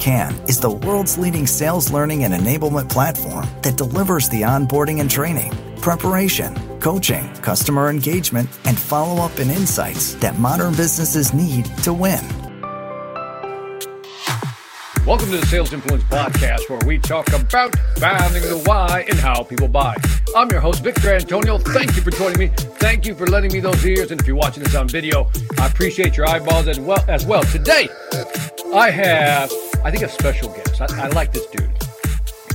Can is the world's leading sales learning and enablement platform that delivers the onboarding and training, preparation, coaching, customer engagement, and follow up and insights that modern businesses need to win. Welcome to the Sales Influence Podcast, where we talk about finding the why and how people buy. I'm your host, Victor Antonio. Thank you for joining me. Thank you for lending me those ears. And if you're watching this on video, I appreciate your eyeballs as well. As well. Today, I have, I think, a special guest. I, I like this dude.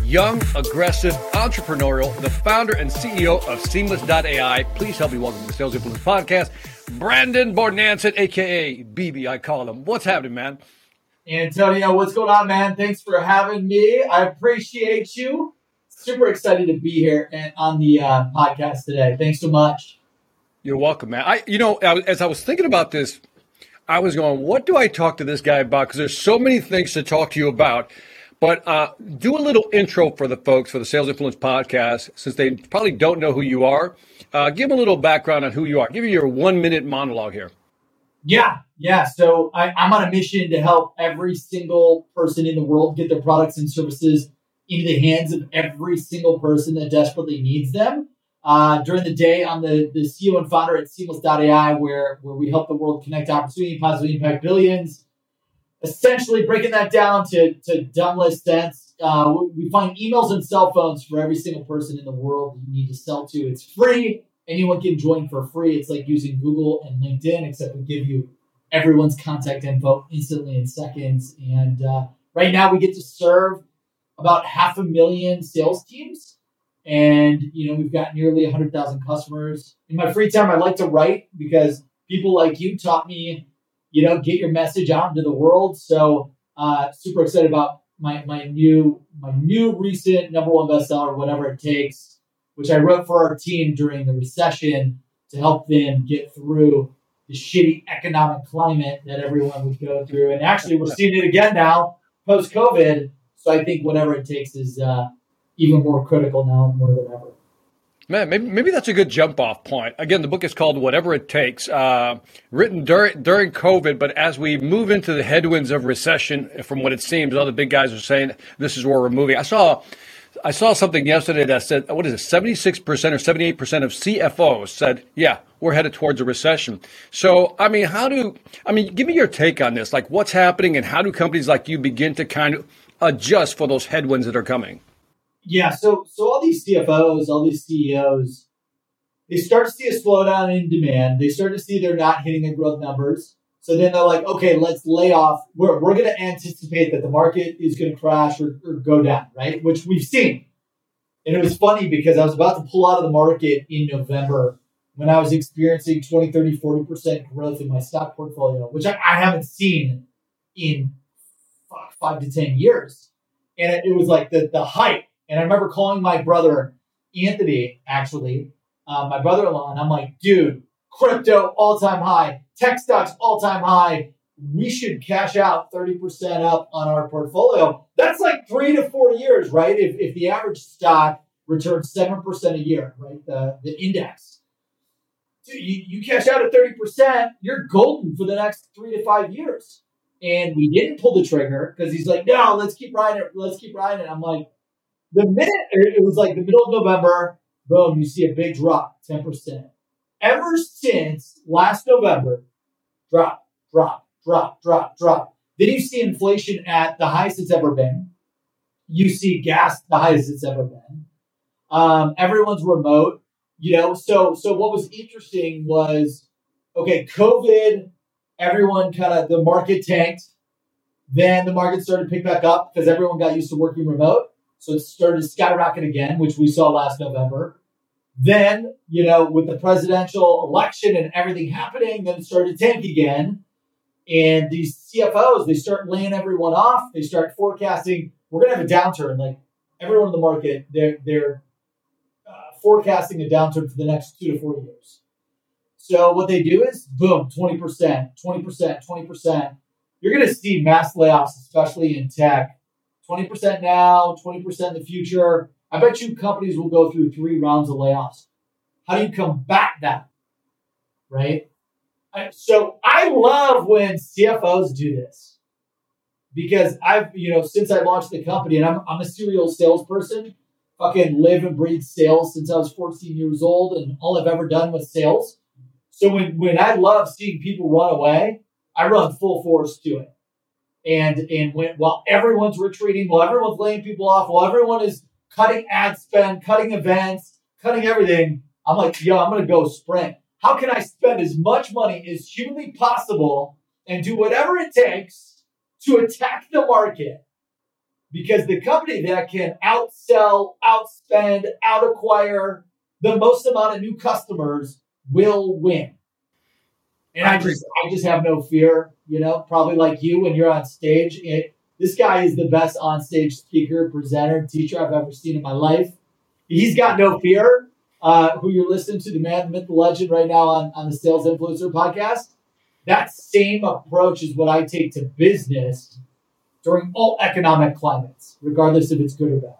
Young, aggressive, entrepreneurial, the founder and CEO of Seamless.ai. Please help me welcome to the Sales Influence Podcast, Brandon Bornancin, aka BB, I call him. What's happening, man? Antonio, what's going on, man? Thanks for having me. I appreciate you. Super excited to be here and on the uh, podcast today. Thanks so much. You're welcome, man. I, you know, as I was thinking about this, I was going, what do I talk to this guy about? Because there's so many things to talk to you about. But uh, do a little intro for the folks for the Sales Influence podcast, since they probably don't know who you are. Uh, give them a little background on who you are. Give you your one minute monologue here. Yeah, yeah. So I, I'm on a mission to help every single person in the world get their products and services into the hands of every single person that desperately needs them. Uh, during the day, I'm the, the CEO and founder at Seamless.ai, where, where we help the world connect opportunity, positively impact billions. Essentially, breaking that down to, to dumbless sense, uh, we find emails and cell phones for every single person in the world you need to sell to. It's free anyone can join for free. It's like using Google and LinkedIn, except we give you everyone's contact info instantly in seconds. And uh, right now, we get to serve about half a million sales teams. And, you know, we've got nearly 100,000 customers. In my free time, I like to write because people like you taught me, you know, get your message out into the world. So, uh, super excited about my, my new, my new recent number one bestseller, whatever it takes which I wrote for our team during the recession to help them get through the shitty economic climate that everyone would go through. And actually, we're seeing it again now post COVID. So I think whatever it takes is uh, even more critical now more than ever. Man, maybe, maybe that's a good jump off point. Again, the book is called Whatever It Takes, uh, written during, during COVID, but as we move into the headwinds of recession, from what it seems, all the big guys are saying this is where we're moving. I saw I saw something yesterday that said, what is it, 76% or 78% of CFOs said, yeah, we're headed towards a recession. So, I mean, how do, I mean, give me your take on this. Like, what's happening and how do companies like you begin to kind of adjust for those headwinds that are coming? Yeah. So, so all these CFOs, all these CEOs, they start to see a slowdown in demand. They start to see they're not hitting their growth numbers. So then they're like, okay, let's lay off. We're, we're going to anticipate that the market is going to crash or, or go down, right? Which we've seen. And it was funny because I was about to pull out of the market in November when I was experiencing 20, 30, 40% growth in my stock portfolio, which I, I haven't seen in fuck, five to 10 years. And it, it, was like the, the height. And I remember calling my brother, Anthony, actually, uh, my brother in law, and I'm like, dude, crypto all time high tech stocks all time high. We should cash out 30% up on our portfolio. That's like three to four years, right? If, if the average stock returns 7% a year, right? The, the index. Dude, you, you cash out at 30%, you're golden for the next three to five years. And we didn't pull the trigger because he's like, no, let's keep riding it. Let's keep riding it. I'm like, the minute it was like the middle of November, boom, you see a big drop, 10% ever since last November, drop, drop, drop, drop, drop. Then you see inflation at the highest it's ever been. You see gas the highest it's ever been. Um, everyone's remote, you know. So, so what was interesting was, okay, COVID. Everyone kind of the market tanked. Then the market started to pick back up because everyone got used to working remote. So it started to skyrocket again, which we saw last November. Then, you know, with the presidential election and everything happening, then it started to tank again. And these CFOs, they start laying everyone off. They start forecasting, we're going to have a downturn. Like everyone in the market, they're, they're uh, forecasting a downturn for the next two to four years. So what they do is, boom, 20%, 20%, 20%. You're going to see mass layoffs, especially in tech. 20% now, 20% in the future. I bet you companies will go through three rounds of layoffs. How do you combat that? Right? So I love when CFOs do this. because I've, you know, since I launched the company and I'm, I'm a serial salesperson, fucking live and breathe sales since I was 14 years old and all I've ever done was sales. So when, when I love seeing people run away, I run full force to it. And, and when, while everyone's retreating, while everyone's laying people off, while everyone is cutting ad spend, cutting events, cutting everything, I'm like, yo, I'm to go sprint. How can I spend as much money as humanly possible and do whatever it takes to attack the market? Because the company that can outsell, outspend, outacquire the most amount of new customers will win. And I just, I just have no fear, you know, probably like you when you're on stage. It, this guy is the best on stage speaker, presenter, teacher I've ever seen in my life. He's got no fear uh, who you're listening to, the man, the myth, the legend, right now on, on the Sales Influencer podcast. That same approach is what I take to business during all economic climates, regardless if it's good or bad.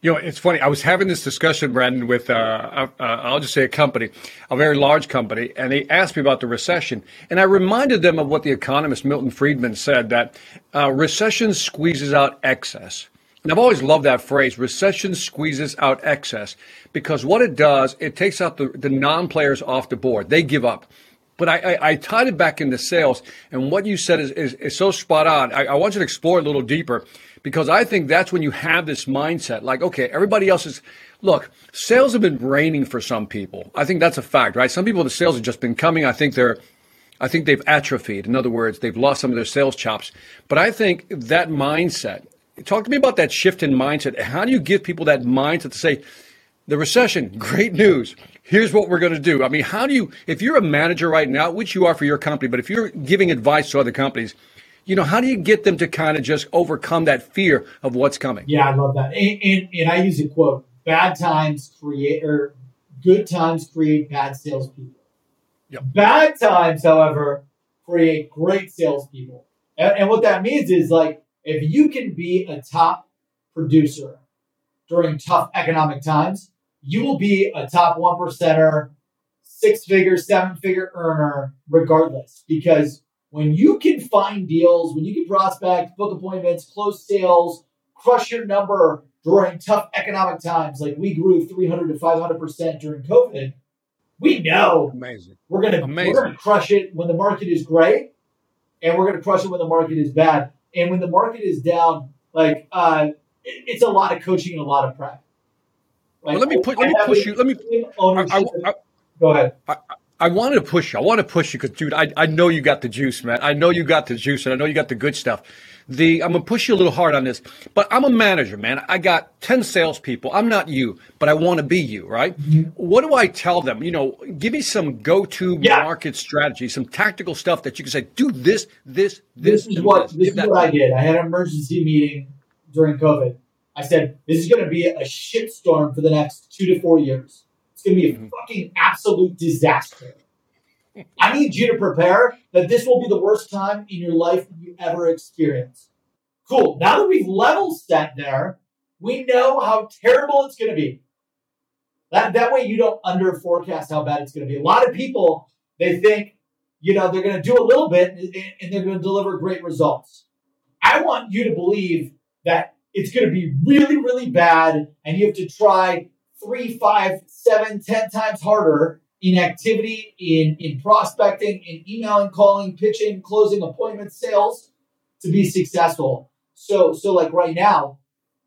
You know, it's funny. I was having this discussion, Brandon, with uh, uh, I'll just say a company, a very large company, and they asked me about the recession, and I reminded them of what the economist Milton Friedman said that uh, recession squeezes out excess. And I've always loved that phrase, recession squeezes out excess, because what it does, it takes out the, the non players off the board. They give up. But I, I, I, tied it back into sales, and what you said is, is, is so spot on. I, I, want you to explore a little deeper because I think that's when you have this mindset like, okay, everybody else is. Look, sales have been raining for some people. I think that's a fact, right? Some people, the sales have just been coming. I think they're. I think they've atrophied. In other words, they've lost some of their sales chops. But I think that mindset, Talk to me about that shift in mindset. How do you give people that mindset to say, the recession, great news. Here's what we're going to do. I mean, how do you, if you're a manager right now, which you are for your company, but if you're giving advice to other companies, you know, how do you get them to kind of just overcome that fear of what's coming? Yeah, I love that. And, and, and I use a quote bad times create, or good times create bad salespeople. Yep. Bad times, however, create great salespeople. And, and what that means is like, if you can be a top producer during tough economic times, you will be a top one percenter, six figure, seven figure earner regardless. Because when you can find deals, when you can prospect, book appointments, close sales, crush your number during tough economic times, like we grew 300 to 500% during COVID, we know Amazing. we're going to we're going to crush it when the market is great and we're going to crush it when the market is bad. And when the market is down, like uh, it, it's a lot of coaching and a lot of prep. Like, well, let me put, let me push you. Let me. I, I, go ahead. I, wanted to push you. I want to push you because, dude, I, I know you got the juice, man. I know you got the juice, and I know you got the good stuff. The I'm gonna push you a little hard on this, but I'm a manager, man. I got ten salespeople. I'm not you, but I want to be you, right? Mm-hmm. What do I tell them? You know, give me some go-to yeah. market strategy, some tactical stuff that you can say, do this, this, this. This is what this. this is what I did. I had an emergency meeting during COVID. I said, this is going to be a shitstorm for the next two to four years. It's going to be a mm-hmm. fucking absolute disaster. I need you to prepare that this will be the worst time in your life you ever experience. Cool. Now that we've level set there, we know how terrible it's going to be. That, that way you don't under forecast how bad it's going to be. A lot of people, they think, you know, they're going to do a little bit and they're going to deliver great results. I want you to believe that it's going to be really, really bad and you have to try three, five, seven, ten times harder in activity, in, in prospecting, in emailing, calling, pitching, closing appointments, sales to be successful. So, so like right now,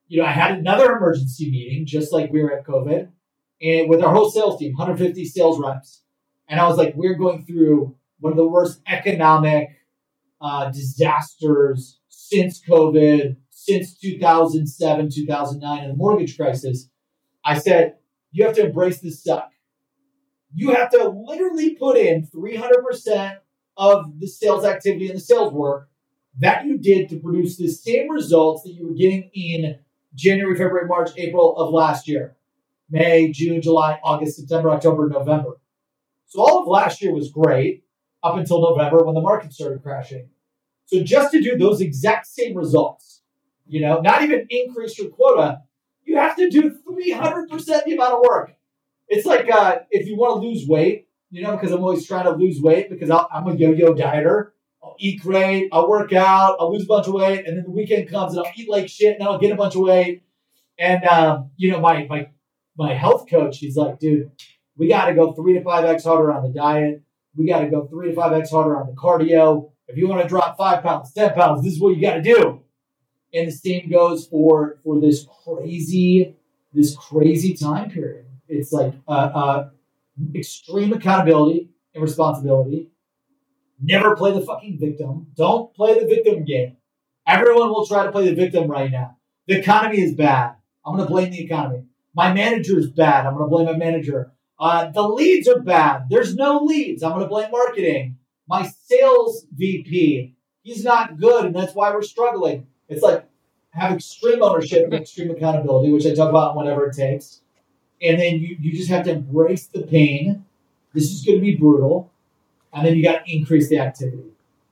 you know, I had another emergency meeting, just like we were at COVID, and with our whole sales team, 150 sales reps. And I was like, we're going through one of the worst economic uh, disasters since COVID, since 2007, 2009, and the mortgage crisis. I said, you have to embrace this suck you have to literally put in 300% of the sales activity and the sales work that you did to produce the same results that you were getting in January, February, March, April of last year. May, June, July, August, September, October, November. So all of last year was great up until November when the market started crashing. So just to do those exact same results, you know, not even increase your quota, you have to do 300% the amount of work it's like uh, if you want to lose weight, you know, because I'm always trying to lose weight because i am a yo-yo dieter. I'll eat great, I'll work out, I'll lose a bunch of weight, and then the weekend comes and I'll eat like shit and I'll get a bunch of weight. And um, you know, my my my health coach, he's like, dude, we got to go three to five x harder on the diet. We got to go three to five x harder on the cardio. If you want to drop five pounds, ten pounds, this is what you got to do. And the same goes for for this crazy this crazy time period. It's like uh, uh, extreme accountability and responsibility. Never play the fucking victim. Don't play the victim game. Everyone will try to play the victim right now. The economy is bad. I'm going to blame the economy. My manager is bad. I'm going to blame my manager. Uh, the leads are bad. There's no leads. I'm going to blame marketing. My sales VP, he's not good, and that's why we're struggling. It's like have extreme ownership and extreme accountability, which I talk about whatever it takes. And then you, you just have to embrace the pain. This is going to be brutal. And then you got to increase the activity.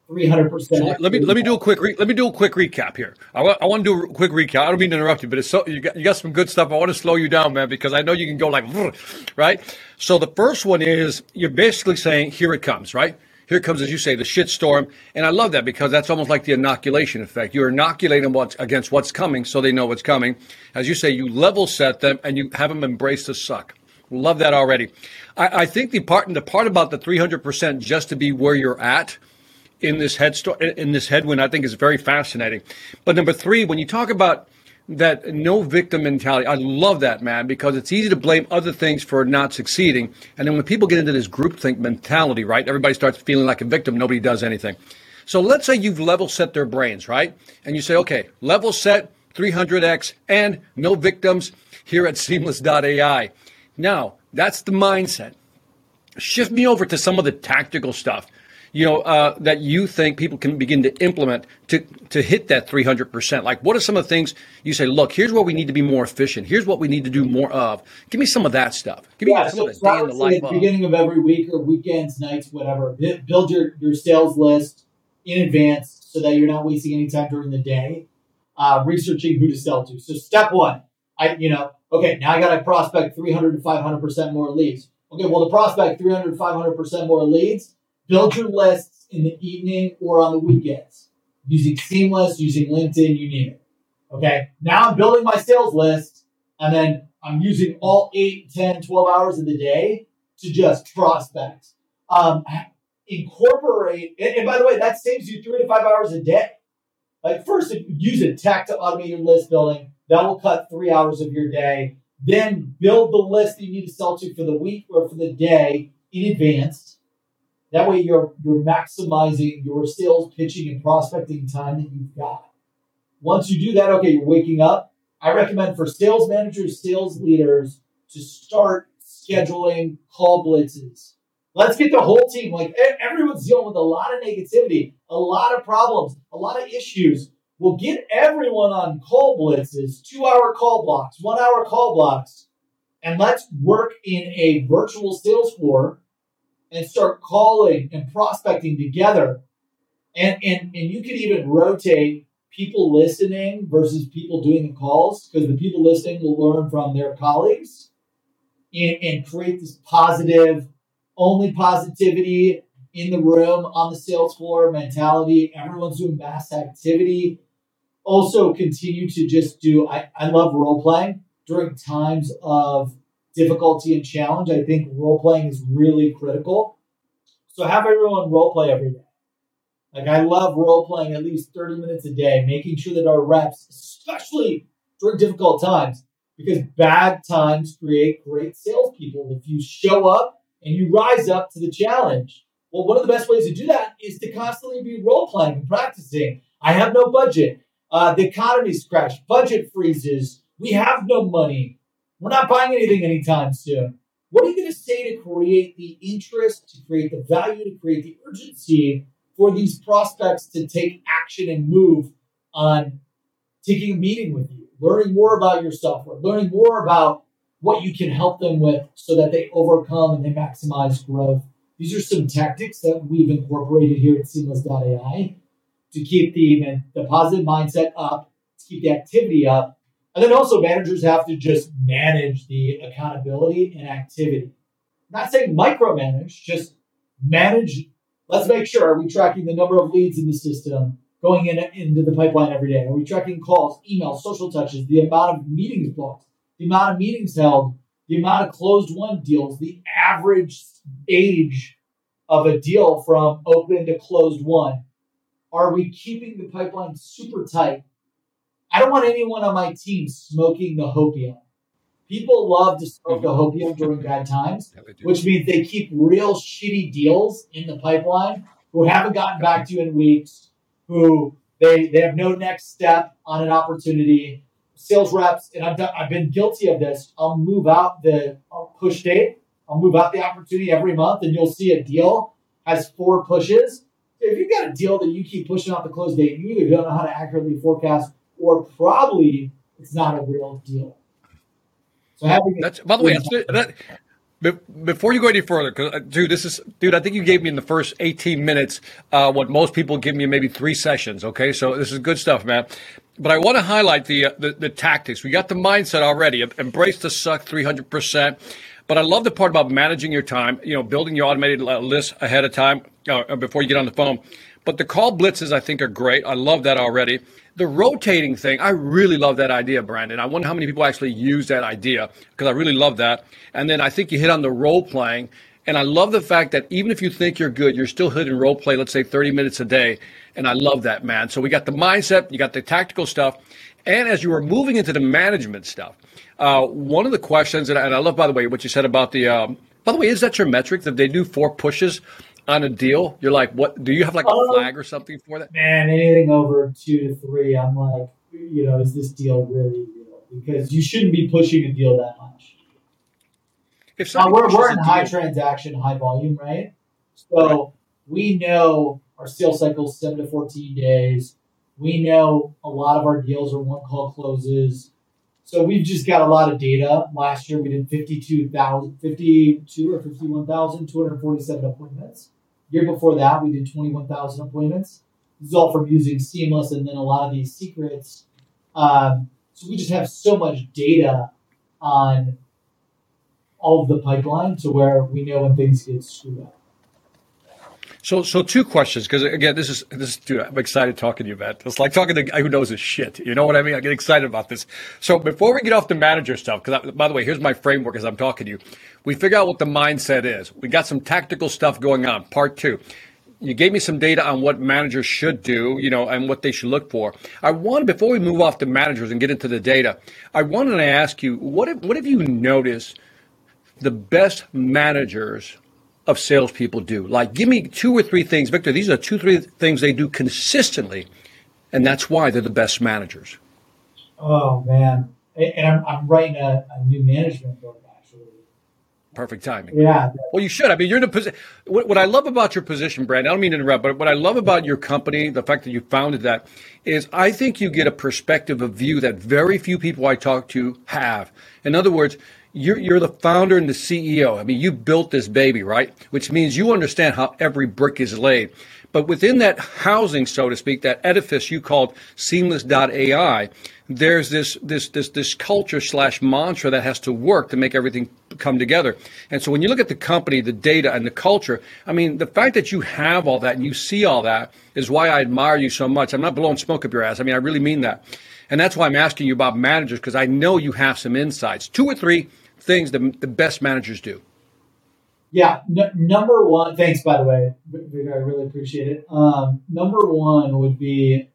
300%. So let me let me do a quick re- let me do a quick recap here. I want to do a quick recap. I don't mean to interrupt you, but it's so you got you got some good stuff. I want to slow you down, man, because I know you can go like right. So the first one is you're basically saying here it comes, right? Here comes, as you say, the shitstorm, and I love that because that's almost like the inoculation effect. You're inoculating what's against what's coming, so they know what's coming. As you say, you level set them and you have them embrace the suck. Love that already. I, I think the part the part about the 300% just to be where you're at in this head in this headwind, I think is very fascinating. But number three, when you talk about that no victim mentality, I love that man because it's easy to blame other things for not succeeding, and then when people get into this groupthink mentality, right, everybody starts feeling like a victim. Nobody does anything. So let's say you've level set their brains, right, and you say, okay, level set 300x and no victims here at Seamless.ai. Now that's the mindset. Shift me over to some of the tactical stuff you know, uh, that you think people can begin to implement to, to hit that 300%? Like, what are some of the things you say, look, here's what we need to be more efficient. Here's what we need to do more of. Give me some of that stuff. Give me yeah, some so of the day in the life the beginning of every week or weekends, nights, whatever, build your, your sales list in advance so that you're not wasting any time during the day uh, researching who to sell to. So step one, I, you know, okay, now I got to prospect 300 to 500% more leads. Okay, well, to prospect 300 to 500% more leads, Build your lists in the evening or on the weekends using Seamless, using LinkedIn, you name it. Okay. Now I'm building my sales list and then I'm using all 8, 10, 12 hours of the day to just prospect. Um, incorporate, and, and by the way, that saves you three to five hours a day. Like first, use a tech to automate your list building. That will cut three hours of your day. Then build the list that you need to sell to for the week or for the day in advance. That way you're you're maximizing your sales pitching and prospecting time that you've got. Once you do that, okay, you're waking up. I recommend for sales managers, sales leaders to start scheduling call blitzes. Let's get the whole team. Like everyone's dealing with a lot of negativity, a lot of problems, a lot of issues. We'll get everyone on call blitzes, two hour call blocks, one hour call blocks, and let's work in a virtual sales floor and start calling and prospecting together. And, and, and you could even rotate people listening versus people doing the calls because the people listening will learn from their colleagues and, and create this positive, only positivity in the room on the sales floor mentality. Everyone's doing mass activity. Also, continue to just do, I, I love role playing during times of difficulty and challenge. I think role playing is really critical. So have everyone role play every day. Like I love role playing at least 30 minutes a day, making sure that our reps, especially during difficult times, because bad times create great salespeople. If you show up and you rise up to the challenge, well, one of the best ways to do that is to constantly be role playing and practicing. I have no budget. Uh, the economy's crashed. Budget freezes. We have no money. We're not buying anything anytime soon. What are you going to say to create the interest, to create the value, to create the urgency for these prospects to take action and move on taking a meeting with you, learning more about your software, learning more about what you can help them with so that they overcome and they maximize growth. These are some tactics that we've incorporated here at seamless.ai to keep the, the positive mindset up, to keep the activity up, and then also managers have to just manage the accountability and activity. I'm not saying micromanage, just manage let's make sure are we tracking the number of leads in the system going in into the pipeline every day? Are we tracking calls, emails, social touches, the amount of meetings booked, the amount of meetings held, the amount of closed won deals, the average age of a deal from open to closed won? Are we keeping the pipeline super tight? I don't want anyone on my team smoking the hopium. People love to smoke the mhm. hopium during bad times, which means they keep real shitty deals in the pipeline who haven't gotten back to you in weeks, who they, they have no next step on an opportunity. Sales reps, and I've, done, I've been guilty of this. I'll move out the I'll push date. I'll move out the opportunity every month, and you'll see a deal has four pushes. If you've got a deal that you keep pushing out the close date, you either don't know how to accurately forecast, or probably it's not a real deal. So having that's by the way, that, before you go any further, because uh, dude, this is dude. I think you gave me in the first 18 minutes uh, what most people give me maybe three sessions. Okay, so this is good stuff, man. But I want to highlight the, uh, the, the tactics. We got the mindset already. Embrace the suck 300 percent. But I love the part about managing your time. You know, building your automated list ahead of time uh, before you get on the phone. But the call blitzes, I think, are great. I love that already. The rotating thing, I really love that idea, Brandon. I wonder how many people actually use that idea because I really love that. And then I think you hit on the role playing. And I love the fact that even if you think you're good, you're still hitting role play, let's say 30 minutes a day. And I love that, man. So we got the mindset, you got the tactical stuff. And as you were moving into the management stuff, uh, one of the questions, and I, love, by the way, what you said about the, um, by the way, is that your metric that they do four pushes on a deal, you're like, what? Do you have like a um, flag or something for that? Man, anything over two to three, I'm like, you know, is this deal really real? Because you shouldn't be pushing a deal that much. If now, we're we're in high deal, transaction, high volume, right? So right. we know our sales cycle is seven to fourteen days. We know a lot of our deals are one call closes. So we've just got a lot of data. Last year we did 52,000, 52 or 51,247 appointments. Year before that, we did 21,000 appointments. This is all from using Seamless and then a lot of these secrets. Um, so we just have so much data on all of the pipeline to where we know when things get screwed up. So, so two questions because again, this is this. Dude, I'm excited talking to you, man. It's like talking to a guy who knows his shit. You know what I mean? I get excited about this. So, before we get off the manager stuff, because by the way, here's my framework as I'm talking to you. We figure out what the mindset is. We got some tactical stuff going on. Part two. You gave me some data on what managers should do, you know, and what they should look for. I want before we move off to managers and get into the data, I wanted to ask you what have, what have you noticed the best managers of salespeople do? Like, give me two or three things, Victor. These are two, three things they do consistently, and that's why they're the best managers. Oh man, and I'm, I'm writing a, a new management book actually. Perfect timing. Yeah. Well, you should. I mean, you're in a position. What, what, I love about your position, Brand, I don't mean to interrupt, but what I love about your company, the fact that you founded that, is I think you get a perspective, a view that very few people I talk to have. In other words, you're, you're the founder and the CEO. I mean, you built this baby, right? Which means you understand how every brick is laid. But within that housing, so to speak, that edifice you called seamless.ai, there's this, this, this, this culture slash mantra that has to work to make everything come together. And so when you look at the company, the data and the culture, I mean, the fact that you have all that and you see all that is why I admire you so much. I'm not blowing smoke up your ass. I mean, I really mean that. And that's why I'm asking you about managers because I know you have some insights. Two or three things the, the best managers do. Yeah, n- number one. Thanks, by the way, Victor. I really appreciate it. Um, number one would be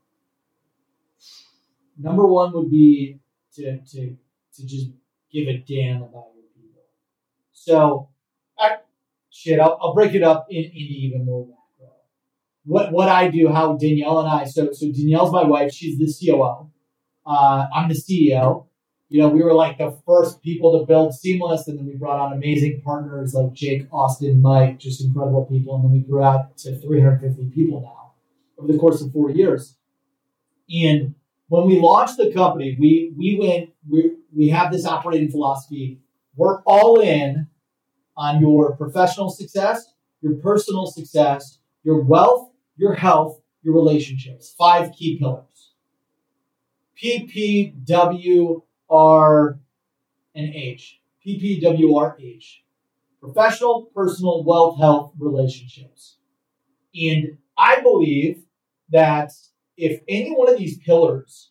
number one would be to to to just give a damn about your people. So, I, shit, I'll, I'll break it up in, even more macro. What what I do, how Danielle and I. So so Danielle's my wife. She's the COO. Uh, I'm the CEO. You know, we were like the first people to build Seamless, and then we brought on amazing partners like Jake, Austin, Mike, just incredible people, and then we grew out to 350 people now over the course of four years. And when we launched the company, we we went we we have this operating philosophy. We're all in on your professional success, your personal success, your wealth, your health, your relationships. Five key pillars. PPWR and H. PPWRH. Professional, personal, wealth, health, relationships. And I believe that if any one of these pillars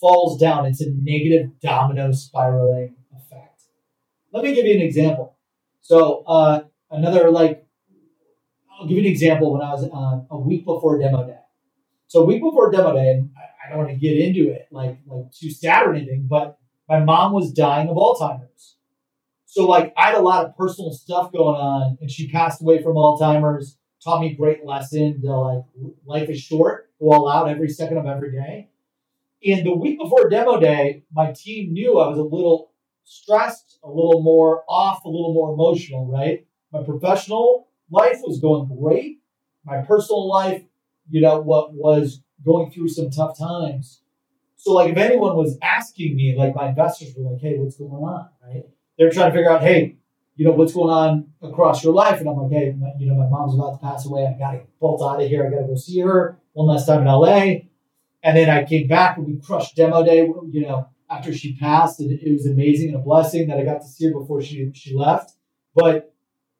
falls down, it's a negative domino spiraling effect. Let me give you an example. So, uh, another like, I'll give you an example when I was uh, a week before demo day. So, a week before demo day, I, don't want to get into it like, like too sad or anything, but my mom was dying of Alzheimer's. So, like, I had a lot of personal stuff going on, and she passed away from Alzheimer's taught me a great lesson to like life is short, go all out every second of every day. And the week before demo day, my team knew I was a little stressed, a little more off, a little more emotional, right? My professional life was going great. My personal life, you know, what was going through some tough times. So like if anyone was asking me, like my investors were like, hey, what's going on? Right? They're trying to figure out, hey, you know, what's going on across your life? And I'm like, hey, my, you know, my mom's about to pass away. I got to bolt out of here. I got to go see her one last time in LA. And then I came back and we crushed demo day, you know, after she passed. And it was amazing and a blessing that I got to see her before she, she left. But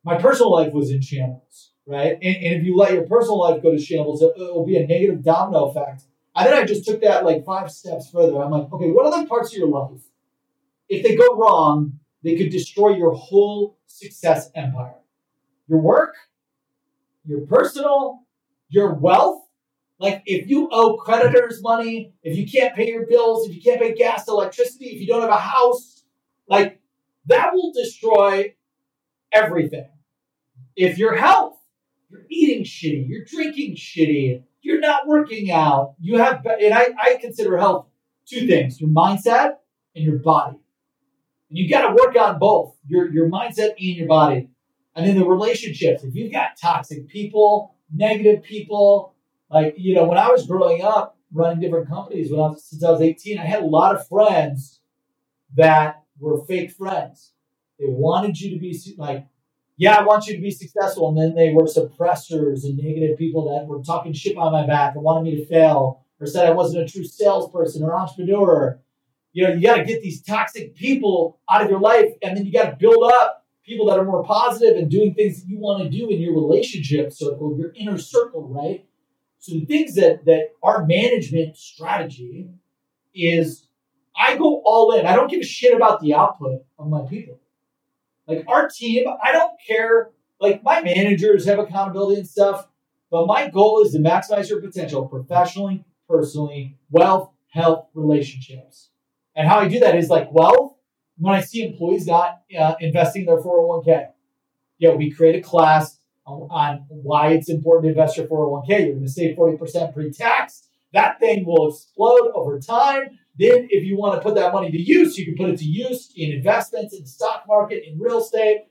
my personal life was in shambles, right? And, and if you let your personal life go to shambles, it, will be a negative domino effect. And then I just took that like five steps further. I'm like, okay, what other parts of your life, if they go wrong, they could destroy your whole success empire. Your work, your personal, your wealth. Like if you owe creditors money, if you can't pay your bills, if you can't pay gas, electricity, if you don't have a house, like that will destroy everything. If your health, you're eating shitty, you're drinking shitty, you're not working out, you have, and I, I consider health two things your mindset and your body. And you got to work on both your, your mindset and your body. And then the relationships. If you've got toxic people, negative people, like, you know, when I was growing up running different companies, when I was, since I was 18, I had a lot of friends that were fake friends. They wanted you to be like, yeah, I want you to be successful. And then they were suppressors and negative people that were talking shit on my back and wanted me to fail or said I wasn't a true salesperson or entrepreneur you know, you got to get these toxic people out of your life, and then you got to build up people that are more positive and doing things that you want to do in your relationship circle, your inner circle, right? So the things that that our management strategy is I go all in. I don't give a shit about the output of my people. Like our team, I don't care. Like my managers have accountability and stuff, but my goal is to maximize your potential professionally, personally, wealth, health, relationships. And how I do that is like, well, when I see employees not uh, investing their 401k, you know, we create a class on, on why it's important to invest your 401k. You're going to save 40% pre-tax. That thing will explode over time. Then, if you want to put that money to use, you can put it to use in investments, in the stock market, in real estate.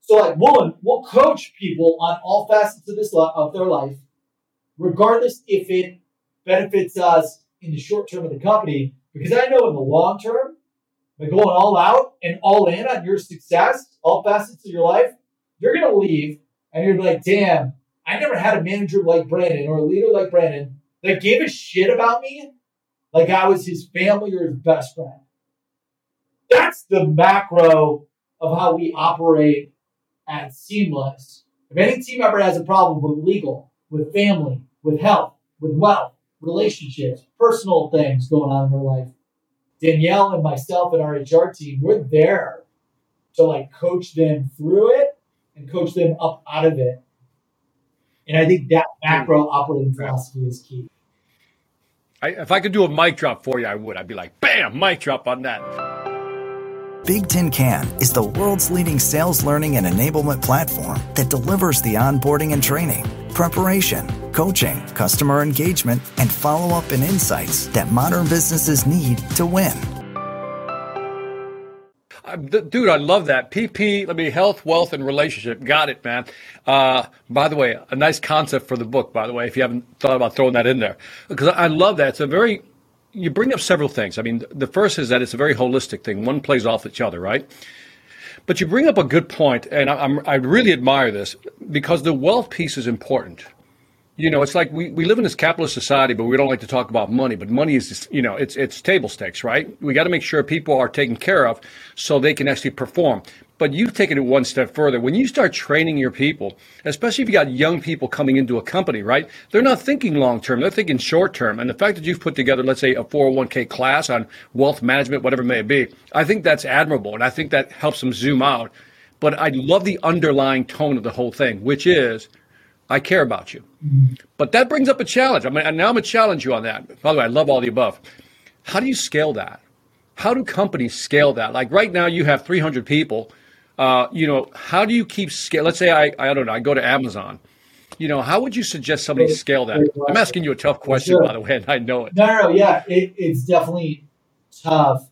So, like, one, we'll coach people on all facets of this of their life, regardless if it benefits us in the short term of the company because I know in the long term, by going all out and all in on your success, all facets of your life, you're going to leave and you're like, damn, I never had a manager like Brandon or a leader like Brandon that gave a shit about me like I was his family or his best friend. That's the macro of how we operate at Seamless. If any team member has a problem with legal, with family, with health, with wealth, relationships, personal things going on in their life. Danielle and myself and our HR team, we're there to like coach them through it and coach them up out of it. And I think that macro operating philosophy is key. I, if I could do a mic drop for you, I would. I'd be like, bam, mic drop on that. Bigtincan is the world's leading sales learning and enablement platform that delivers the onboarding and training, preparation, coaching, customer engagement, and follow up and insights that modern businesses need to win. Dude, I love that. PP, let me health, wealth, and relationship. Got it, man. Uh, by the way, a nice concept for the book, by the way, if you haven't thought about throwing that in there. Because I love that. It's a very you bring up several things. I mean, the first is that it's a very holistic thing. One plays off each other, right? But you bring up a good point, and I, I really admire this because the wealth piece is important. You know, it's like we, we live in this capitalist society, but we don't like to talk about money. But money is, just, you know, it's it's table stakes, right? We got to make sure people are taken care of so they can actually perform. But you've taken it one step further. When you start training your people, especially if you got young people coming into a company, right? They're not thinking long term, they're thinking short term. And the fact that you've put together, let's say, a 401k class on wealth management, whatever it may be, I think that's admirable. And I think that helps them zoom out. But I love the underlying tone of the whole thing, which is, I care about you. But that brings up a challenge. I mean, now I'm going to challenge you on that. By the way, I love all the above. How do you scale that? How do companies scale that? Like right now, you have 300 people uh, you know, how do you keep scale? Let's say I, I don't know, I go to Amazon. You know, how would you suggest somebody scale that? I'm asking you a tough question, sure. by the way, and I know it. No, no, no yeah, it, it's definitely tough.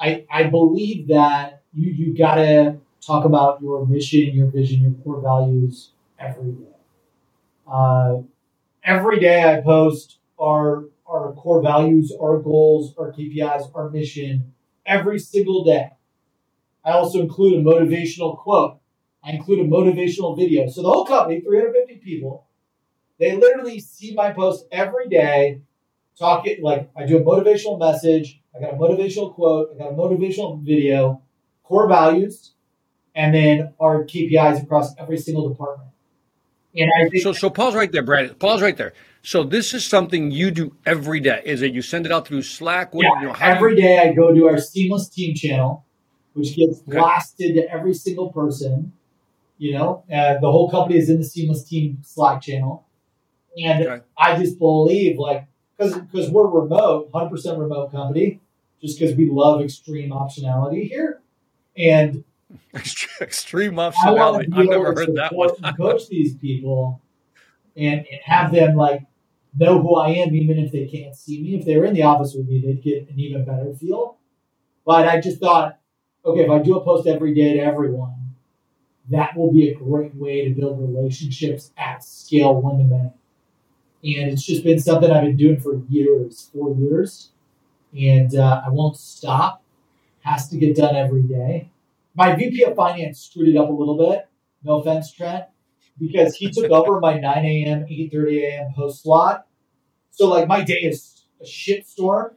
I I believe that you you gotta talk about your mission, your vision, your core values every day. Uh, every day I post our our core values, our goals, our KPIs, our mission every single day. I also include a motivational quote. I include a motivational video. So the whole company, 350 people, they literally see my post every day, talking like I do a motivational message, I got a motivational quote, I got a motivational video, core values, and then our KPIs across every single department. I think so. So pause right there, Brandon. Pause right there. So this is something you do every day. Is it you send it out through Slack? What, yeah, you know, every you... day I go to our Seamless Team channel which gets okay. blasted to every single person. You know, and the whole company is in the Seamless Team Slack channel, and okay. I just believe like because because we're remote, hundred percent remote company, just because we love extreme optionality here, and extreme optionality. I've never heard that one. coach these people, and, and have them like know who I am, even if they can't see me. If they were in the office with me, they'd get an even better feel. But I just thought okay, if I do a post every day to everyone, that will be a great way to build relationships at scale one to many. And it's just been something I've been doing for years, four years. And uh, I won't stop. Has to get done every day. My VP of finance screwed it up a little bit. No offense, Trent, because he took over my 9 a.m., 8.30 a.m. post slot. So like my day is a shitstorm.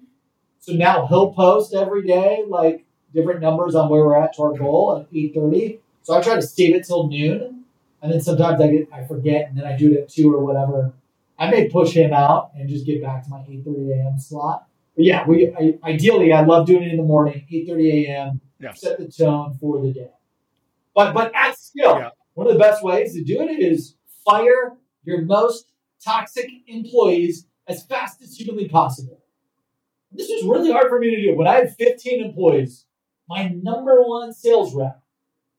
So now he'll post every day, like different numbers on where we're at to our goal at 8.30. So I try to save it till noon. And then sometimes I get I forget and then I do it at 2 or whatever. I may push him out and just get back to my 8.30 a.m. slot. But yeah, we I, ideally I love doing it in the morning, 8.30 a.m. Yes. Set the tone for the day. But but at scale, yeah. one of the best ways to do it is fire your most toxic employees as fast as humanly possible. This is really hard for me to do. When I had 15 employees, my number one sales rep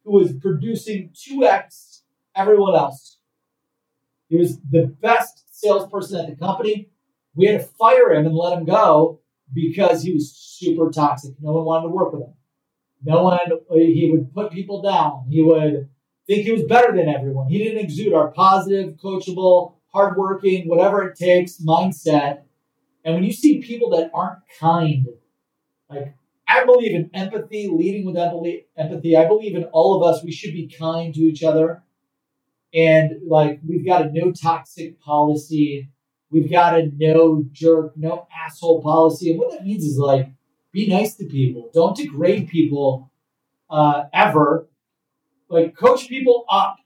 who was producing 2x everyone else. He was the best salesperson at the company. We had to fire him and let him go because he was super toxic. No one wanted to work with him. No one, he would put people down. He would think he was better than everyone. He didn't exude our positive, coachable, hardworking, whatever it takes mindset. And when you see people that aren't kind, like I believe in empathy, leading with empathy. I believe in all of us. We should be kind to each other. And like, we've got a no toxic policy. We've got a no jerk, no asshole policy. And what that means is like, be nice to people. Don't degrade people uh, ever. Like, coach people up.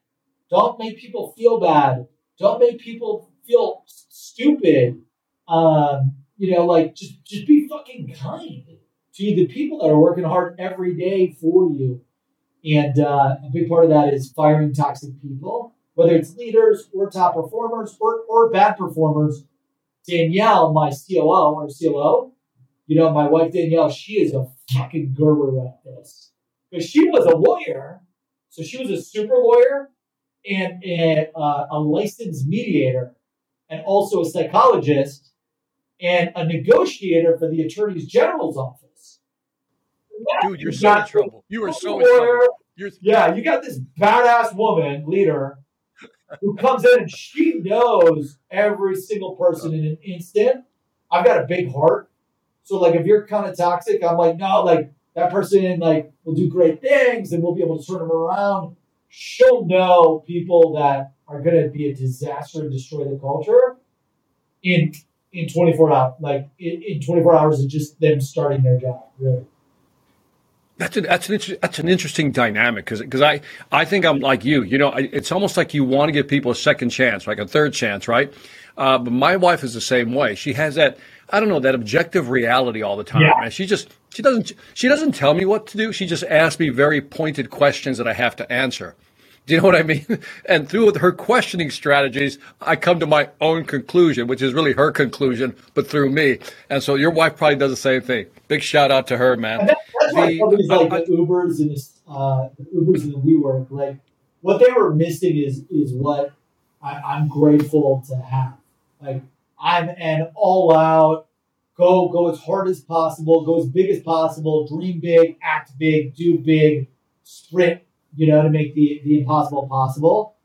Don't make people feel bad. Don't make people feel stupid. Um, you know, like just just be fucking kind to the people that are working hard every day for you. And uh, a big part of that is firing toxic people, whether it's leaders or top performers or, or bad performers. Danielle, my COO or COO, you know, my wife Danielle, she is a fucking guru at this because she was a lawyer. So she was a super lawyer and a, uh, a licensed mediator and also a psychologist and a negotiator for the attorney general's office. Dude, you're so in trouble. You are so in trouble. You're... Yeah, you got this badass woman leader who comes in and she knows every single person in an instant. I've got a big heart. So like if you're kind of toxic, I'm like, no, like that person like will do great things and we'll be able to turn them around. She'll know people that are gonna be a disaster and destroy the culture in in 24 hours like in, in 24 hours of just them starting their job, really. That's, a, that's, an, that's an interesting dynamic because because I, I think I'm like you. You know, it's almost like you want to give people a second chance, like a third chance, right? Uh, but my wife is the same way. She has that I don't know that objective reality all the time. Yeah. She just she doesn't she doesn't tell me what to do. She just asks me very pointed questions that I have to answer. Do you know what I mean? And through her questioning strategies, I come to my own conclusion, which is really her conclusion, but through me. And so your wife probably does the same thing. Big shout out to her, man. That, that's why companies like the Ubers and the, uh, the Ubers and the WeWork, like what they were missing is is what I, I'm grateful to have. Like I'm an all out, go go as hard as possible, go as big as possible, dream big, act big, do big, sprint you know, to make the, the impossible possible.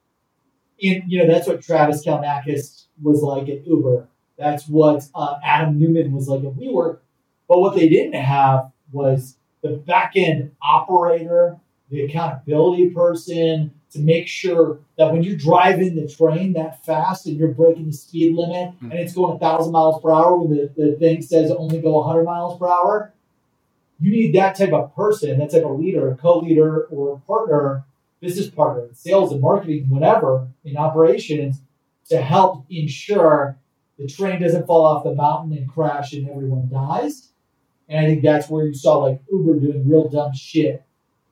And, you know, that's what Travis Kalanickis was like at Uber. That's what uh, Adam Neumann was like at WeWork. But what they didn't have was the back end operator, the accountability person to make sure that when you're driving the train that fast and you're breaking the speed limit mm-hmm. and it's going a thousand miles per hour when the, the thing says only go 100 miles per hour, you need that type of person, that type of leader, a co-leader or a partner, business partner, sales and marketing, whatever, in operations to help ensure the train doesn't fall off the mountain and crash and everyone dies. And I think that's where you saw like Uber doing real dumb shit.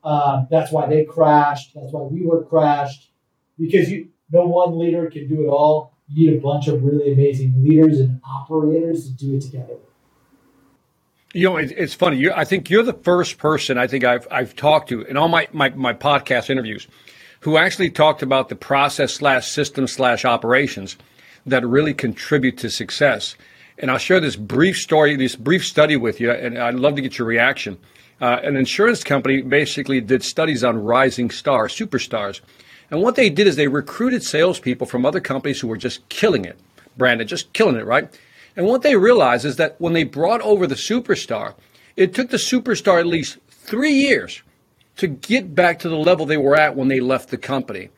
Um, that's why they crashed. That's why WeWork crashed because you no one leader can do it all. You need a bunch of really amazing leaders and operators to do it together. You know, it, it's funny. You, I think you're the first person I think I've I've talked to in all my, my, my podcast interviews who actually talked about the process slash system slash operations that really contribute to success. And I'll share this brief story, this brief study with you, and I'd love to get your reaction. Uh, an insurance company basically did studies on rising stars, superstars. And what they did is they recruited salespeople from other companies who were just killing it, Brandon, just killing it, right? And what they realized is that when they brought over the superstar, it took the superstar at least three years to get back to the level they were at when they left the company.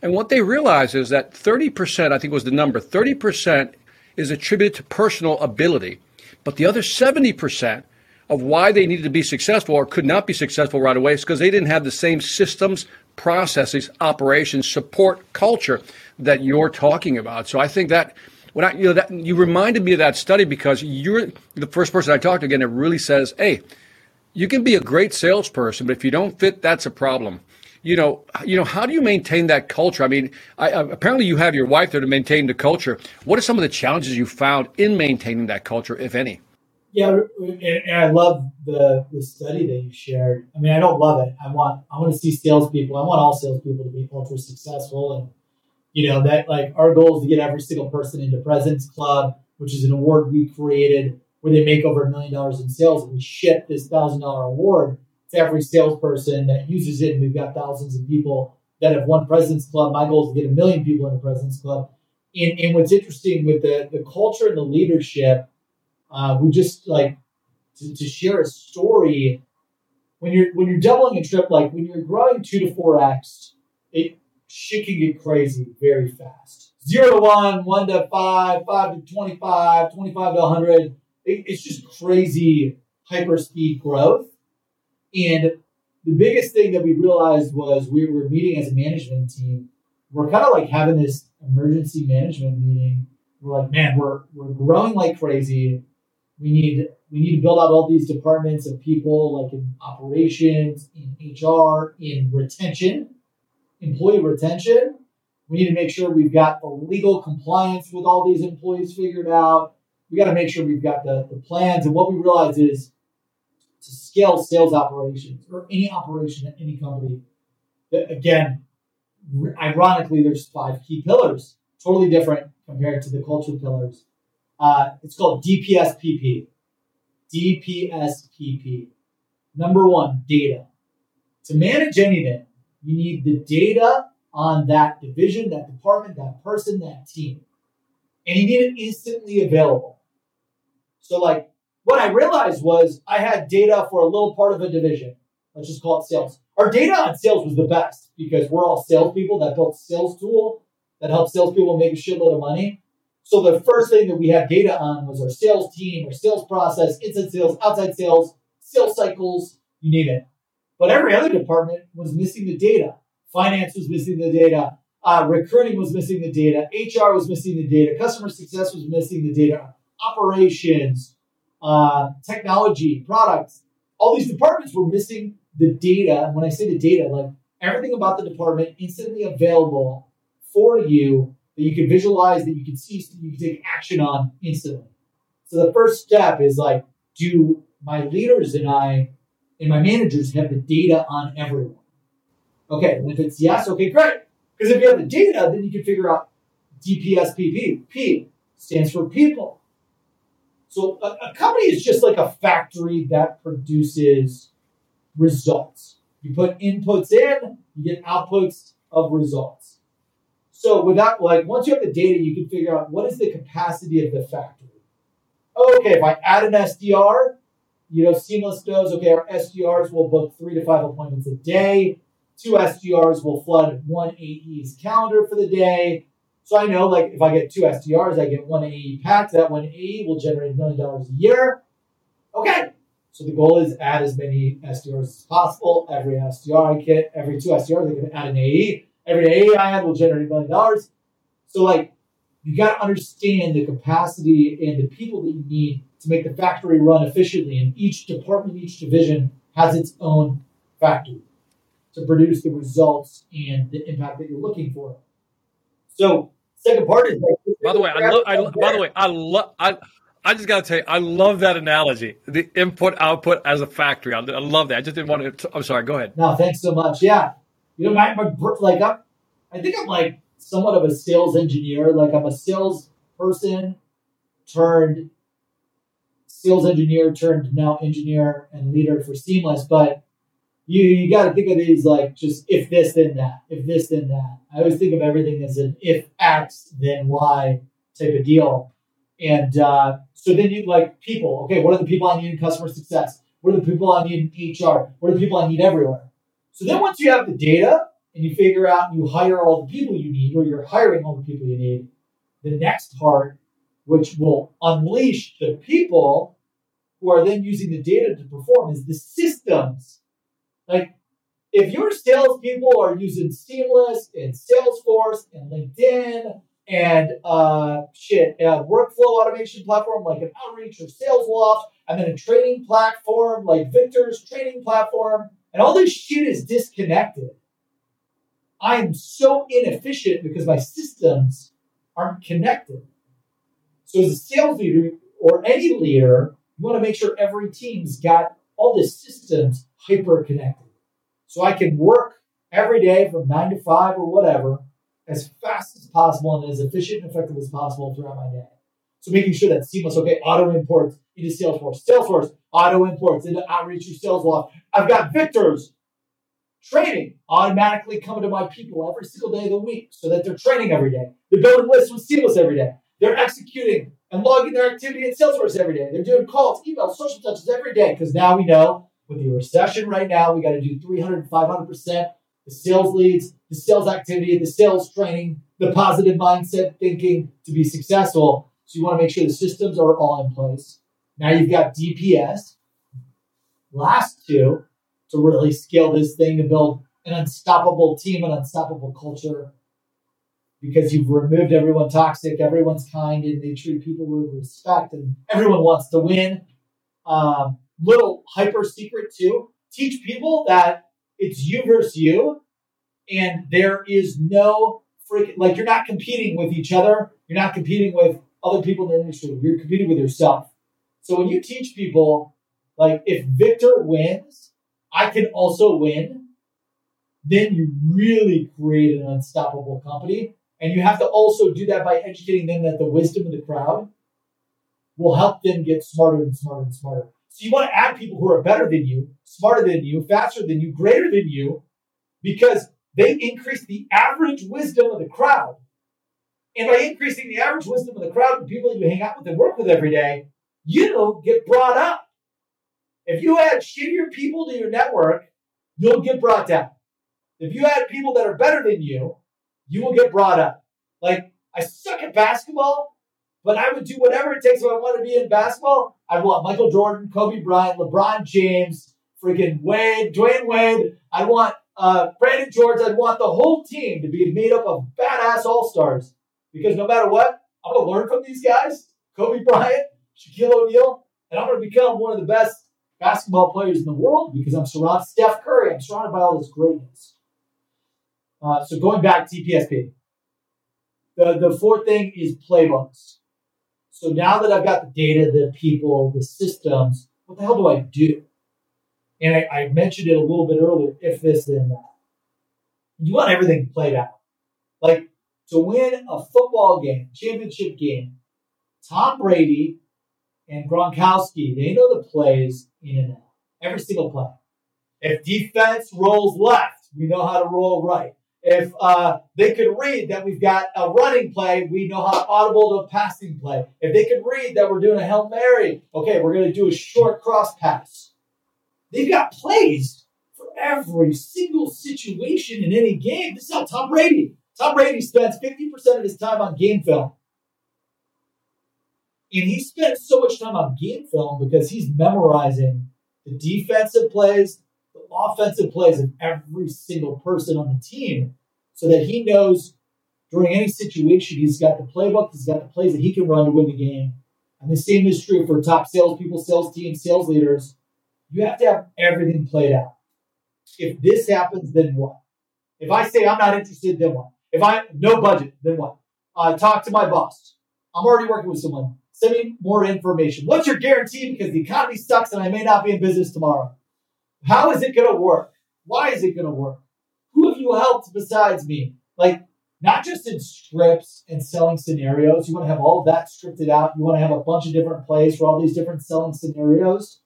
And what they realized is that 30%, I think was the number, 30% is attributed to personal ability. But the other 70% of why they needed to be successful or could not be successful right away is because they didn't have the same systems, processes, operations, support, culture that you're talking about. So I think that when I, you know, that, you reminded me of that study because you're the first person I talked to again. It really says, hey, you can be a great salesperson, but if you don't fit, that's a problem. You know, you know, how do you maintain that culture? I mean, I, apparently you have your wife there to maintain the culture. What are some of the challenges you found in maintaining that culture, if any? Yeah, and I love the the study that you shared. I mean, I don't love it. I want I want to see salespeople. I want all salespeople to be ultra successful and you know that like our goal is to get every single person into President's Club, which is an award we created where they make over a million dollars in sales, and we ship this thousand dollar award to every salesperson that uses it. And we've got thousands of people that have won President's Club. My goal is to get a million people into President's Club. And, and what's interesting with the the culture and the leadership, uh, we just like to, to share a story when you're when you're doubling a trip, like when you're growing two to four x, it shit can get crazy very fast. Zero to one, one to five, five to 25, 25 to 100. It, it's just crazy hyper speed growth. And the biggest thing that we realized was we were meeting as a management team. We're kind of like having this emergency management meeting. We're like, man, we're we're growing like crazy. We need we need to build out all these departments of people like in operations, in HR, in retention employee retention. We need to make sure we've got the legal compliance with all these employees figured out. We got to make sure we've got the, the plans. And what we realize is to scale sales operations or any operation at any company, that again, ironically, there's five key pillars, totally different compared to the culture pillars. Uh, it's called DPSPP. DPSPP. Number one, data. To manage anything, you need the data on that division, that department, that person, that team. And you need it instantly available. So, like, what I realized was I had data for a little part of a division. Let's just call it sales. Our data on sales was the best because we're all salespeople that built sales tool that helps salespeople make a shitload of money. So the first thing that we had data on was our sales team, our sales process, inside sales, outside sales, sales cycles, you name it. But every other department was missing the data. Finance was missing the data. Uh, recruiting was missing the data. HR was missing the data. Customer success was missing the data. Operations, uh, technology, products, all these departments were missing the data. When I say the data, like everything about the department instantly available for you that you can visualize, that you can see, so you can take action on instantly. So the first step is like, do my leaders and I and my managers have the data on everyone? Okay, and if it's yes, okay, great. Because if you have the data, then you can figure out DPSPP. P stands for people. So a, a company is just like a factory that produces results. You put inputs in, you get outputs of results. So without like once you have the data, you can figure out what is the capacity of the factory. Okay, if I add an SDR, you know, Seamless knows, okay, our SDRs will book three to five appointments a day. Two SDRs will flood one AE's calendar for the day. So I know, like, if I get two SDRs, I get one AE packed. That one AE will generate a million dollars a year. Okay. So the goal is add as many SDRs as possible. Every SDR I get, every two SDRs, I can add an AE. Every AE I add will generate a million dollars. So, like, you got to understand the capacity and the people that you need to make the factory run efficiently. And each department, each division has its own factory to produce the results and the impact that you're looking for. So, second part is like, by the way, I love. I, by the way, I love. I I just got to tell you, I love that analogy. The input output as a factory. I, I love that. I just didn't want to. I'm sorry. Go ahead. No, thanks so much. Yeah, you know, my, my like I'm, I think I'm like somewhat of a sales engineer. Like I'm a sales person turned sales engineer turned now engineer and leader for Seamless. But you you got to think of these like just if this then that, if this then that. I always think of everything as an if X then Y type of deal. And uh, so then you like people. Okay, what are the people I need in customer success? What are the people I need in HR? What are the people I need everywhere? So then once you have the data and you figure out and you hire all the people you need, or you're hiring all the people you need, the next part, which will unleash the people who are then using the data to perform, is the systems. Like if your salespeople are using Seamless and Salesforce and LinkedIn and uh, shit, a workflow automation platform like an Outreach or SalesLoft, and then a training platform like Victor's training platform, and all this shit is disconnected I am so inefficient because my systems aren't connected. So, as a sales leader or any leader, you want to make sure every team's got all the systems hyper connected. So I can work every day from nine to five or whatever as fast as possible and as efficient and effective as possible throughout my day. So making sure that seamless, okay, auto imports into Salesforce, Salesforce auto imports into Outreach or Salesloft. I've got Victor's training automatically coming to my people every single day of the week so that they're training every day. They're building lists with Seamless every day. They're executing and logging their activity in Salesforce every day. They're doing calls, emails, social touches every day because now we know with the recession right now, we got to do 300, 500%. The sales leads, the sales activity, the sales training, the positive mindset thinking to be successful. So you want to make sure the systems are all in place. Now you've got DPS. Last two, to really scale this thing and build an unstoppable team, an unstoppable culture. Because you've removed everyone toxic, everyone's kind, and they treat people with respect, and everyone wants to win. Um, little hyper secret too: teach people that it's you versus you, and there is no freaking like you're not competing with each other. You're not competing with other people in the industry. You're competing with yourself. So when you teach people, like if Victor wins, I can also win, then you really create an unstoppable company. And you have to also do that by educating them that the wisdom of the crowd will help them get smarter and smarter and smarter. So you want to add people who are better than you, smarter than you, faster than you, greater than you, because they increase the average wisdom of the crowd. And by increasing the average wisdom of the crowd, the people that you hang out with and work with every day, you get brought up. If you add shittier people to your network, you'll get brought down. If you add people that are better than you, you will get brought up. Like, I suck at basketball, but I would do whatever it takes if I want to be in basketball. I want Michael Jordan, Kobe Bryant, LeBron James, freaking Wade, Dwyane Wade. I want uh, Brandon George. I'd want the whole team to be made up of badass all stars because no matter what, I'm going to learn from these guys Kobe Bryant, Shaquille O'Neal, and I'm going to become one of the best basketball players in the world because I'm surrounded, Steph Curry, I'm surrounded by all this greatness. Uh, so going back to TPSP, the, the fourth thing is playbooks. So now that I've got the data, the people, the systems, what the hell do I do? And I, I mentioned it a little bit earlier, if this, then that. You want everything played out. Like to win a football game, championship game, Tom Brady and Gronkowski, they know the plays in and out. Every single play. If defense rolls left, we know how to roll right. If uh, they could read that we've got a running play, we know how to audible a passing play. If they could read that we're doing a Hail Mary, okay, we're going to do a short cross pass. They've got plays for every single situation in any game. This is how Tom Brady. Tom Brady spends 50% of his time on game film. And he spends so much time on game film because he's memorizing the defensive plays, the offensive plays of every single person on the team so that he knows during any situation he's got the playbook, he's got the plays that he can run to win the game. And the same is true for top salespeople, sales teams, sales leaders. You have to have everything played out. If this happens, then what? If I say I'm not interested, then what? If I no budget, then what? Uh, talk to my boss. I'm already working with someone. Send me more information. What's your guarantee? Because the economy sucks and I may not be in business tomorrow. How is it going to work? Why is it going to work? Who have you helped besides me? Like, not just in scripts and selling scenarios. You want to have all of that scripted out. You want to have a bunch of different plays for all these different selling scenarios,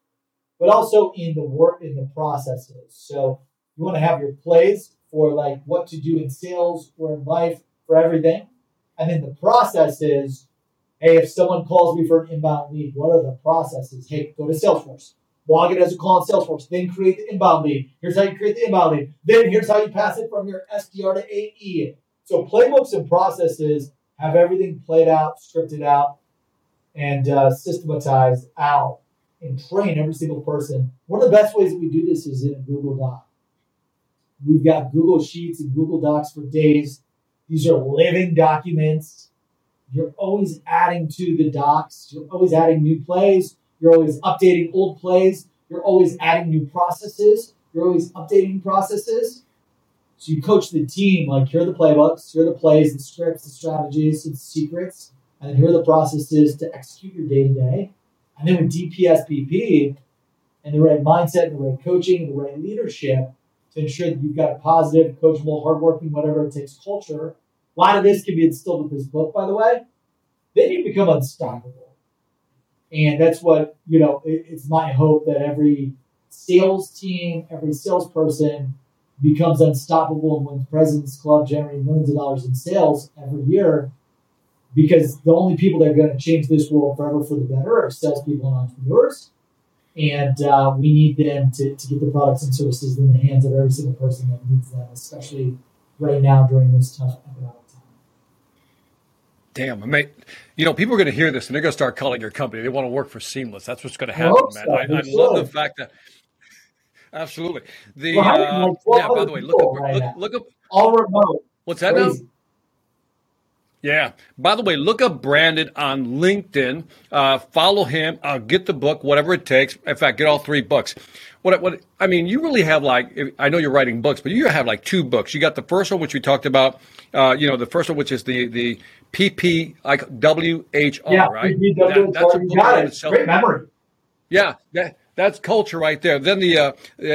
but also in the work, in the processes. So you want to have your plays for like what to do in sales or in life for everything. And then the process is Hey, if someone calls me for an inbound lead, what are the processes? Hey, go to Salesforce. Log it as a call in Salesforce. Then create the inbound lead. Here's how you create the inbound lead. Then here's how you pass it from your SDR to AE. So playbooks and processes have everything played out, scripted out, and uh, systematized out and train every single person. One of the best ways that we do this is in Google Doc. We've got Google Sheets and Google Docs for days. These are living documents you're always adding to the docs. You're always adding new plays. You're always updating old plays. You're always adding new processes. You're always updating processes. So you coach the team like here are the playbooks, here are the plays, the scripts, the strategies, the secrets, and here are the processes to execute your day to day. And then with DPSPP and the right mindset and the right coaching and the right leadership to ensure that you've got a positive, coachable, hardworking, whatever it takes culture a lot of this can be instilled with this book, by the way. Then you become unstoppable. And that's what, you know, it, it's my hope that every sales team, every salesperson becomes unstoppable and wins President's Club, generating millions of dollars in sales every year. Because the only people that are going to change this world forever for the better are salespeople and entrepreneurs. And uh, we need them to, to get the products and services in the hands of every single person that needs them, especially right now during this tough economic damn, I mean, you know, people are going to hear this and they're going to start calling your company. They want to work for Seamless. That's what's going to happen, man. So. I, I love the fact that. Absolutely. The well, uh, yeah. By the way, look up, right look, look, up all remote. What's that Crazy. now? Yeah. By the way, look up Brandon on LinkedIn. Uh, follow him. Uh, get the book, whatever it takes. In fact, get all three books. What, what I mean, you really have like I know you're writing books, but you have like two books. You got the first one, which we talked about. Uh, you know, the first one, which is the the PP like W H R, yeah, right? That, that's a got it. Great memory. Yeah, that, that's culture right there. Then the uh,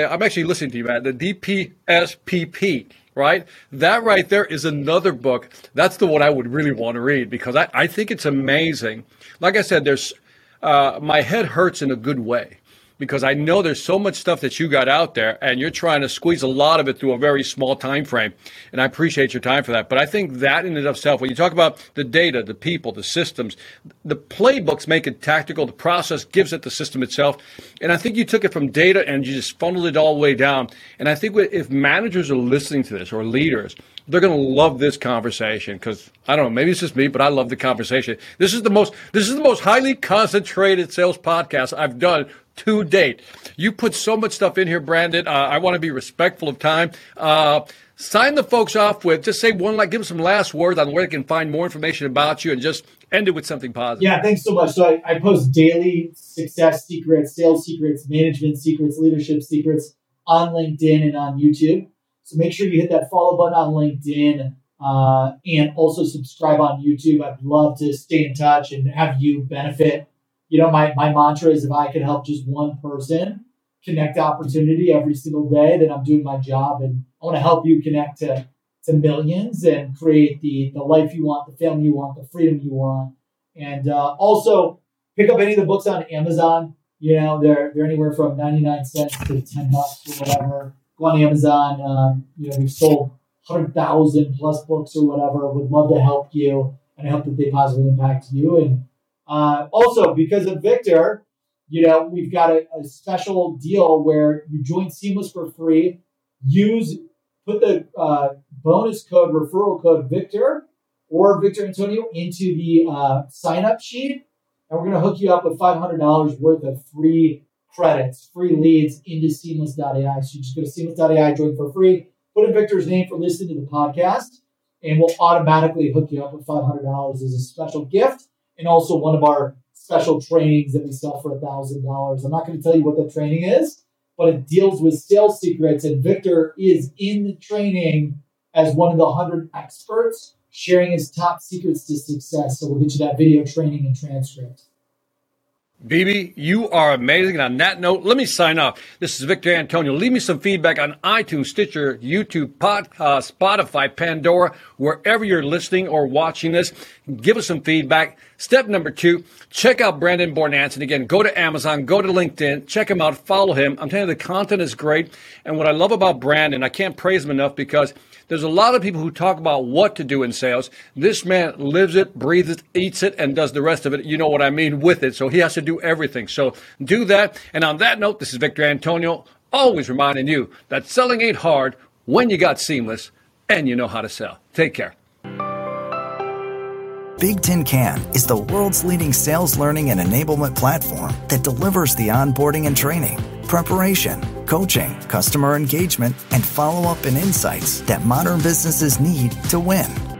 I'm actually listening to you, man. The DPSPP, right? That right there is another book. That's the one I would really want to read because I, I think it's amazing. Like I said, there's uh, my head hurts in a good way because I know there's so much stuff that you got out there and you're trying to squeeze a lot of it through a very small time frame. And I appreciate your time for that. But I think that in and of itself, when you talk about the data, the people, the systems, the playbooks make it tactical. The process gives it the system itself. And I think you took it from data and you just funneled it all the way down. And I think if managers are listening to this or leaders, they're going to love this conversation because I don't know, maybe it's just me, but I love the conversation. This is the most, this is the most highly concentrated sales podcast I've done to date. You put so much stuff in here, Brandon. Uh, I want to be respectful of time. Uh, sign the folks off with just say one like give them some last words on where they can find more information about you and just end it with something positive yeah thanks so much so i, I post daily success secrets sales secrets management secrets leadership secrets on linkedin and on youtube so make sure you hit that follow button on linkedin uh, and also subscribe on youtube i'd love to stay in touch and have you benefit you know my, my mantra is if i can help just one person connect opportunity every single day then i'm doing my job and I want to help you connect to, to millions and create the, the life you want, the family you want, the freedom you want. And uh, also pick up any of the books on Amazon. You know, they're, they're anywhere from 99 cents to 10 bucks or whatever. Go on Amazon. Um, you know, we've sold 100,000 plus books or whatever. Would love to help you and I hope that they positively impact you. And uh, also, because of Victor, you know, we've got a, a special deal where you join Seamless for free. Use put the uh, bonus code, referral code Victor or Victor Antonio into the uh, sign up sheet. And we're going to hook you up with $500 worth of free credits, free leads into seamless.ai. So you just go to seamless.ai, join for free, put in Victor's name for listening to the podcast, and we'll automatically hook you up with $500 as a special gift and also one of our special trainings that we sell for $1,000. I'm not going to tell you what the training is but it deals with sales secrets. And Victor is in the training as one of the 100 experts sharing his top secrets to success. So we'll get you that video training and transcript. BB, you are amazing. And on that note, let me sign off. This is Victor Antonio. Leave me some feedback on iTunes, Stitcher, YouTube, Pod, uh, Spotify, Pandora, wherever you're listening or watching this. Give us some feedback. Step number two, check out Brandon Bornancin. Again, go to Amazon, go to LinkedIn, check him out, follow him. I'm telling you, the content is great. And what I love about Brandon, I can't praise him enough because there's a lot of people who talk about what to do in sales. This man lives it, breathes it, eats it, and does the rest of it. You know what I mean with it. So he has to do everything. So do that. And on that note, this is Victor Antonio, always reminding you that selling ain't hard when you got seamless and you know how to sell. Take care. Bigtincan is the world's leading sales learning and enablement platform that delivers the onboarding and training, preparation, coaching, customer engagement, and follow up and insights that modern businesses need to win.